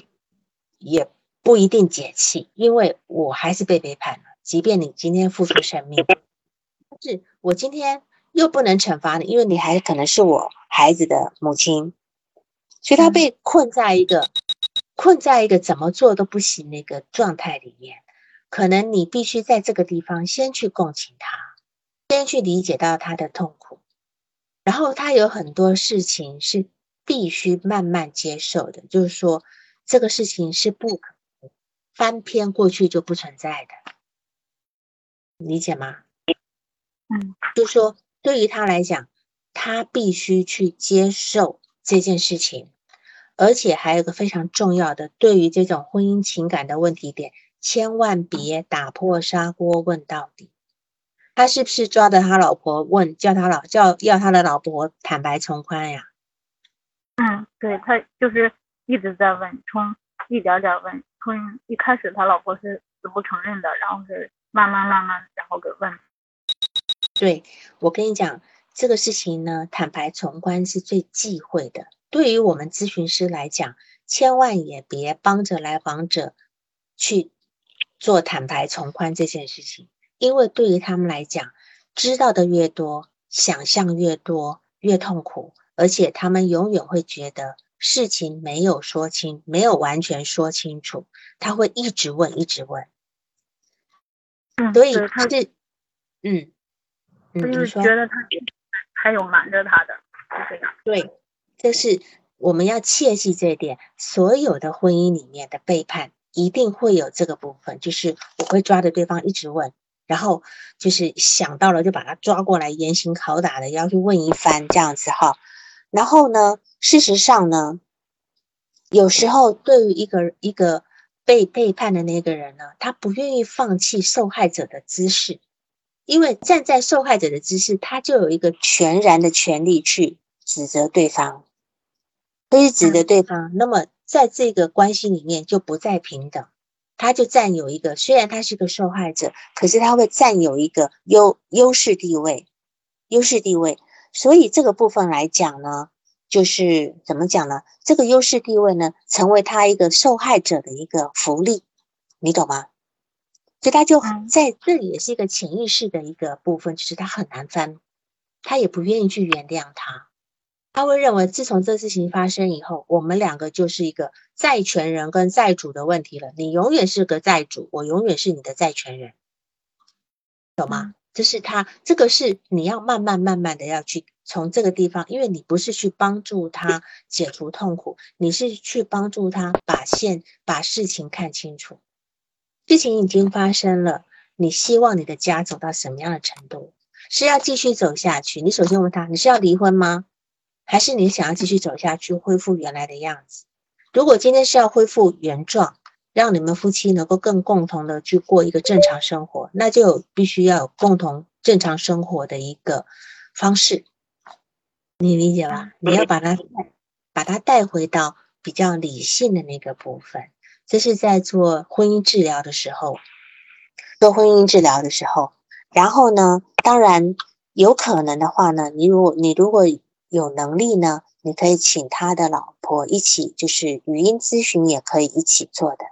也不一定解气，因为我还是被背叛了。即便你今天付出生命，但是我今天又不能惩罚你，因为你还可能是我孩子的母亲，所以他被困在一个困在一个怎么做都不行的一个状态里面。可能你必须在这个地方先去共情他，先去理解到他的痛苦。然后他有很多事情是必须慢慢接受的，就是说这个事情是不可翻篇过去就不存在的，理解吗？嗯，就是说对于他来讲，他必须去接受这件事情，而且还有一个非常重要的，对于这种婚姻情感的问题点，千万别打破砂锅问到底。他是不是抓着他老婆问，叫他老叫要他的老婆坦白从宽呀？嗯，对他就是一直在问，从一点点问，从一开始他老婆是死不承认的，然后是慢慢慢慢，然后给问。对我跟你讲，这个事情呢，坦白从宽是最忌讳的。对于我们咨询师来讲，千万也别帮着来访者去做坦白从宽这件事情。因为对于他们来讲，知道的越多，想象越多，越痛苦，而且他们永远会觉得事情没有说清，没有完全说清楚，他会一直问，一直问。嗯，所以他是，嗯，嗯，就是觉得他还有瞒着他的，就这样。对，这是我们要切记这一点。所有的婚姻里面的背叛，一定会有这个部分，就是我会抓着对方一直问。然后就是想到了就把他抓过来严刑拷打的，要去问一番这样子哈。然后呢，事实上呢，有时候对于一个一个被背叛的那个人呢，他不愿意放弃受害者的姿势，因为站在受害者的姿势，他就有一个全然的权利去指责对方，可以指的对方。那么在这个关系里面就不再平等。他就占有一个，虽然他是个受害者，可是他会占有一个优优势地位，优势地位。所以这个部分来讲呢，就是怎么讲呢？这个优势地位呢，成为他一个受害者的一个福利，你懂吗？所以他就在这里也是一个潜意识的一个部分，就是他很难翻，他也不愿意去原谅他。他会认为，自从这事情发生以后，我们两个就是一个债权人跟债主的问题了。你永远是个债主，我永远是你的债权人，懂吗？这是他，这个是你要慢慢慢慢的要去从这个地方，因为你不是去帮助他解除痛苦，你是去帮助他把线把事情看清楚。事情已经发生了，你希望你的家走到什么样的程度？是要继续走下去？你首先问他，你是要离婚吗？还是你想要继续走下去，恢复原来的样子？如果今天是要恢复原状，让你们夫妻能够更共同的去过一个正常生活，那就必须要有共同正常生活的一个方式，你理解吧？你要把它把它带回到比较理性的那个部分。这是在做婚姻治疗的时候，做婚姻治疗的时候，然后呢，当然有可能的话呢，你如果你如果。有能力呢，你可以请他的老婆一起，就是语音咨询也可以一起做的。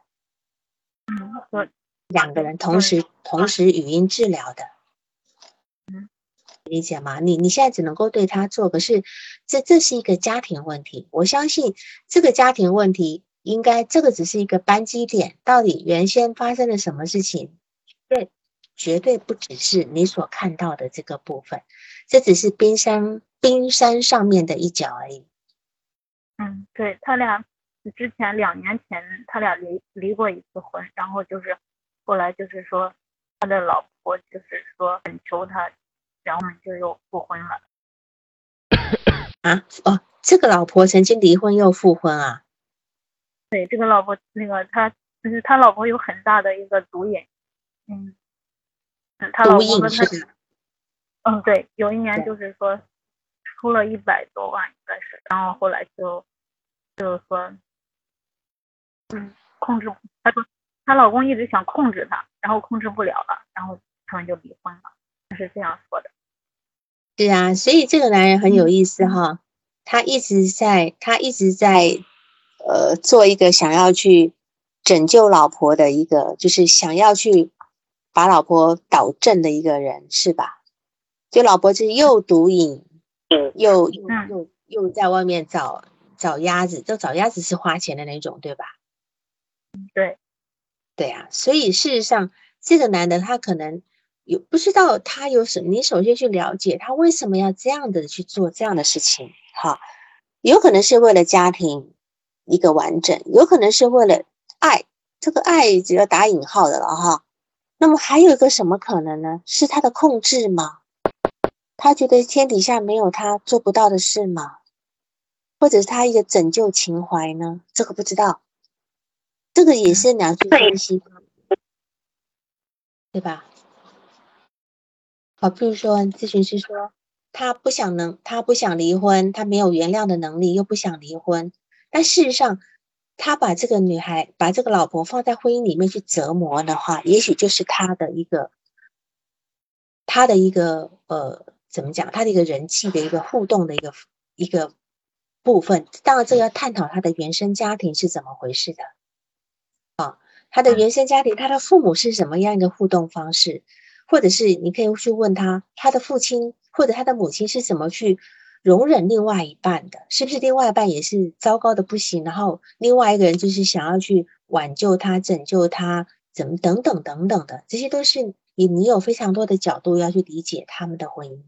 嗯，我两个人同时同时语音治疗的。嗯，理解吗？你你现在只能够对他做，可是这这是一个家庭问题。我相信这个家庭问题应该这个只是一个扳机点，到底原先发生了什么事情？对，绝对不只是你所看到的这个部分，这只是冰山。冰山上面的一角而已。嗯，对他俩之前两年前他俩离离过一次婚，然后就是后来就是说他的老婆就是说恳求他，然后们就又复婚了。啊哦，这个老婆曾经离婚又复婚啊？对，这个老婆那个他就是他老婆有很大的一个毒瘾，嗯，他老婆和他，嗯，对，有一年就是说。出了一百多万应该是，然后后来就就是说，嗯，控制。她说她老公一直想控制她，然后控制不了了，然后他们就离婚了。他是这样说的。对啊，所以这个男人很有意思哈，他一直在，他一直在，呃，做一个想要去拯救老婆的一个，就是想要去把老婆导正的一个人，是吧？就老婆是又毒瘾，又又又又在外面找找鸭子，就找鸭子是花钱的那种，对吧？对，对啊，所以事实上，这个男的他可能。有不知道他有什，你首先去了解他为什么要这样的去做这样的事情，哈，有可能是为了家庭一个完整，有可能是为了爱，这个爱只要打引号的了哈。那么还有一个什么可能呢？是他的控制吗？他觉得天底下没有他做不到的事吗？或者是他一个拯救情怀呢？这个不知道，这个也是两去分析，对吧？好，比如说咨询师说他不想能，他不想离婚，他没有原谅的能力，又不想离婚。但事实上，他把这个女孩，把这个老婆放在婚姻里面去折磨的话，也许就是他的一个，他的一个呃，怎么讲？他的一个人气的一个互动的一个一个部分。当然，这要探讨他的原生家庭是怎么回事的。啊，他的原生家庭，他的父母是什么样一个互动方式？或者是你可以去问他，他的父亲或者他的母亲是怎么去容忍另外一半的？是不是另外一半也是糟糕的不行？然后另外一个人就是想要去挽救他、拯救他，怎么等等等等的，这些都是你你有非常多的角度要去理解他们的婚姻。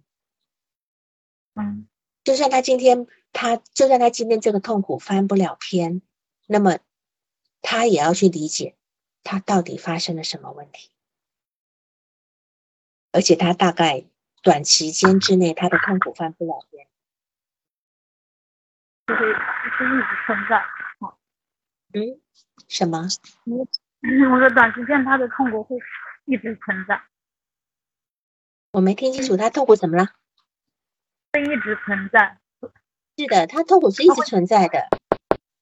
嗯，就算他今天他就算他今天这个痛苦翻不了篇，那么他也要去理解他到底发生了什么问题。而且他大概短时间之内，他的痛苦翻不了篇，就是是一直存在。嗯，什么？我说短时间他的痛苦会一直存在。我没听清楚，他痛苦怎么了？会一直存在。是的，他痛苦是一直存在的。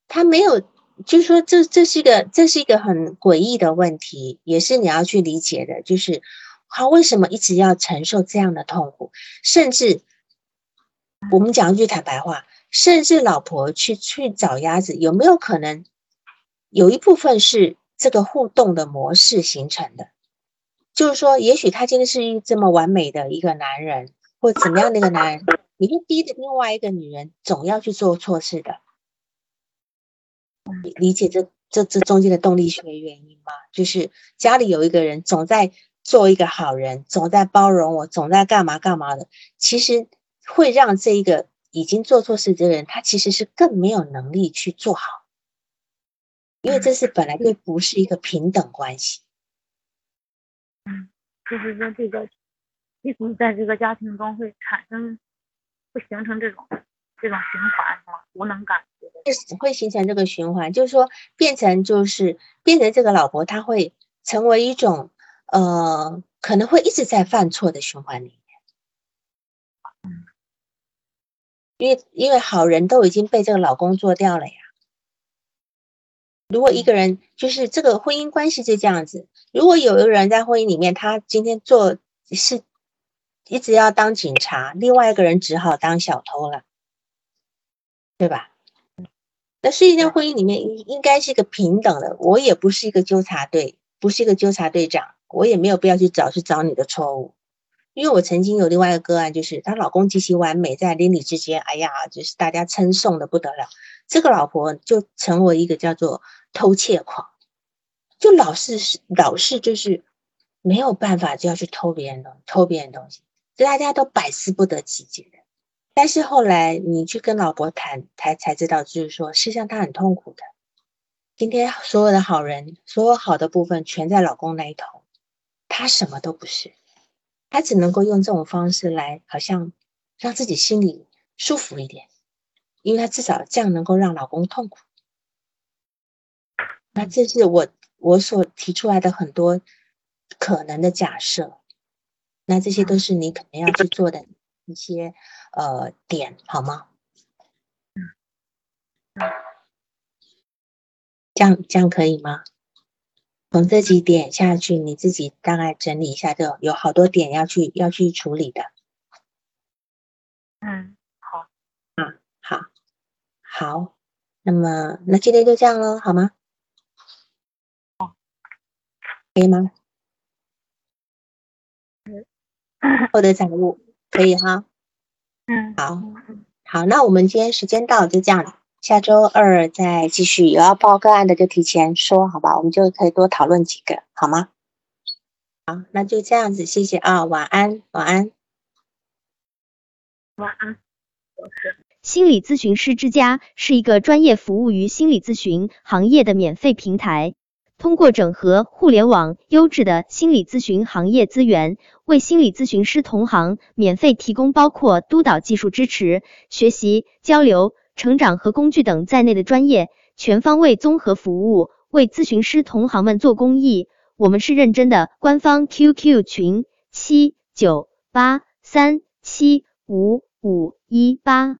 他没有，就是说，这这是一个，这是一个很诡异的问题，也是你要去理解的，就是。他为什么一直要承受这样的痛苦？甚至我们讲一句坦白话，甚至老婆去去找鸭子，有没有可能有一部分是这个互动的模式形成的？就是说，也许他今天是一这么完美的一个男人，或怎么样那个男人，你会逼着另外一个女人总要去做错事的。你理解这这这中间的动力学原因吗？就是家里有一个人总在。做一个好人，总在包容我，总在干嘛干嘛的，其实会让这一个已经做错事的人，他其实是更没有能力去做好，因为这是本来就不是一个平等关系。嗯，就是说这个，一直在这个家庭中会产生，会形成这种这种循环，是吗？无能感，会会形成这个循环，就是说变成就是变成这个老婆，她会成为一种。呃，可能会一直在犯错的循环里面，因为因为好人都已经被这个老公做掉了呀。如果一个人就是这个婚姻关系就这样子，如果有一个人在婚姻里面，他今天做是一直要当警察，另外一个人只好当小偷了，对吧？那实际上婚姻里面应应该是一个平等的，我也不是一个纠察队，不是一个纠察队长。我也没有必要去找去找你的错误，因为我曾经有另外一个个案，就是她老公极其完美，在邻里之间，哎呀，就是大家称颂的不得了。这个老婆就成为一个叫做偷窃狂，就老是是老是就是没有办法就要去偷别人的偷别人东西，大家都百思不得其解的。但是后来你去跟老婆谈，才才知道，就是说，实际上她很痛苦的。今天所有的好人，所有好的部分全在老公那一头。他什么都不是，他只能够用这种方式来，好像让自己心里舒服一点，因为他至少这样能够让老公痛苦。那这是我我所提出来的很多可能的假设，那这些都是你可能要去做的一些呃点，好吗？这样这样可以吗？从这几点下去，你自己大概整理一下，就有好多点要去要去处理的。嗯，好，好，好，那么那今天就这样喽，好吗？可以吗？获得财物可以哈。嗯，好，好，那我们今天时间到，就这样，下周二再继续。有要报个案的就提前说，好吧？我们就可以多讨论几个，好吗？好，那就这样子，谢谢啊，晚安，晚安。晚安。心理咨询师之家是一个专业服务于心理咨询行业的免费平台，通过整合互联网优质的心理咨询行业资源，为心理咨询师同行免费提供包括督导技术支持、学习、交流、成长和工具等在内的专业全方位综合服务，为咨询师同行们做公益。我们是认真的，官方 QQ 群七九八三七五五一八。